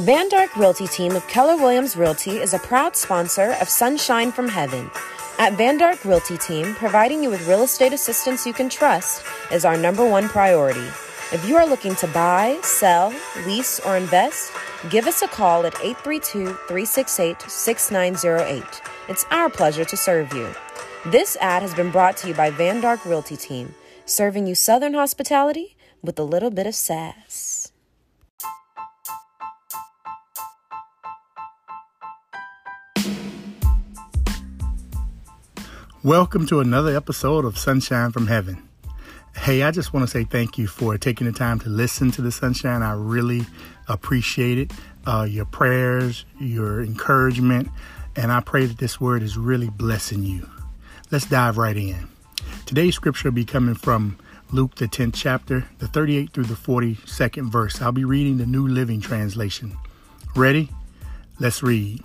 Van Dark Realty Team of Keller Williams Realty is a proud sponsor of Sunshine from Heaven. At Van Dark Realty Team, providing you with real estate assistance you can trust is our number one priority. If you are looking to buy, sell, lease, or invest, give us a call at 832 368 6908. It's our pleasure to serve you. This ad has been brought to you by Van Dark Realty Team, serving you Southern hospitality with a little bit of sass. Welcome to another episode of Sunshine from Heaven. Hey, I just want to say thank you for taking the time to listen to the sunshine. I really appreciate it. Uh, your prayers, your encouragement, and I pray that this word is really blessing you. Let's dive right in. Today's scripture will be coming from Luke, the 10th chapter, the 38th through the 42nd verse. I'll be reading the New Living Translation. Ready? Let's read.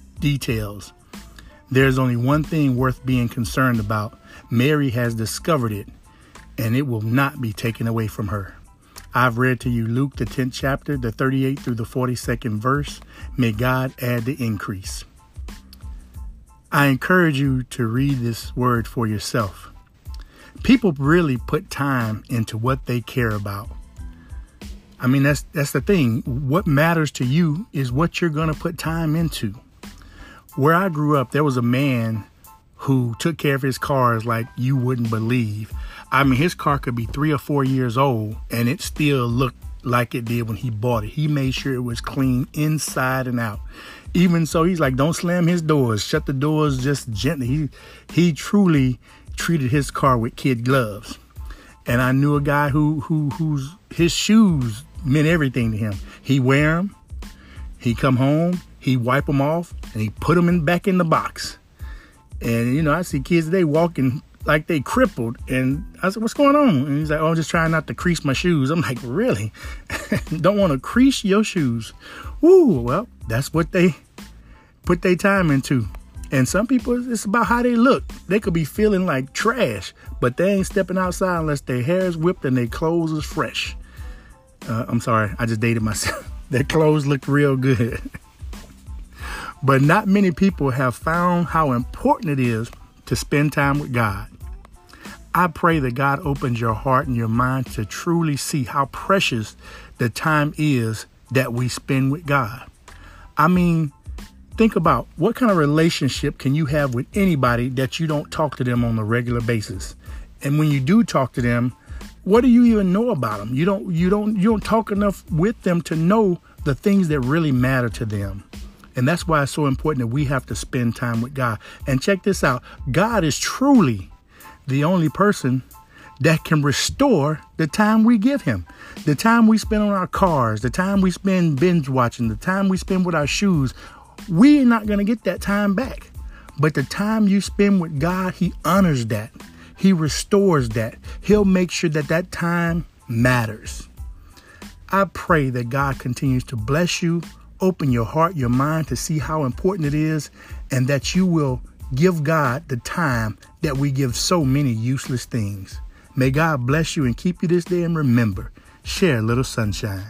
details. There's only one thing worth being concerned about. Mary has discovered it, and it will not be taken away from her. I've read to you Luke, the 10th chapter, the 38th through the 42nd verse. May God add the increase. I encourage you to read this word for yourself. People really put time into what they care about. I mean, that's that's the thing. What matters to you is what you're going to put time into where I grew up, there was a man who took care of his cars like you wouldn't believe. I mean, his car could be three or four years old and it still looked like it did when he bought it. He made sure it was clean inside and out. Even so, he's like, don't slam his doors, shut the doors just gently. He he truly treated his car with kid gloves. And I knew a guy who who whose his shoes meant everything to him. He wear them. He come home he wipe them off and he put them in back in the box. And you know, I see kids today walking like they crippled, and I said, "What's going on?" And he's like, "Oh, I'm just trying not to crease my shoes." I'm like, "Really? Don't want to crease your shoes?" Ooh, well, that's what they put their time into. And some people, it's about how they look. They could be feeling like trash, but they ain't stepping outside unless their hair is whipped and their clothes is fresh. Uh, I'm sorry, I just dated myself. their clothes look real good. But not many people have found how important it is to spend time with God. I pray that God opens your heart and your mind to truly see how precious the time is that we spend with God. I mean, think about what kind of relationship can you have with anybody that you don't talk to them on a regular basis? And when you do talk to them, what do you even know about them? You don't you don't you don't talk enough with them to know the things that really matter to them. And that's why it's so important that we have to spend time with God. And check this out God is truly the only person that can restore the time we give Him. The time we spend on our cars, the time we spend binge watching, the time we spend with our shoes. We're not going to get that time back. But the time you spend with God, He honors that. He restores that. He'll make sure that that time matters. I pray that God continues to bless you open your heart, your mind to see how important it is, and that you will give God the time that we give so many useless things. May God bless you and keep you this day, and remember, share a little sunshine.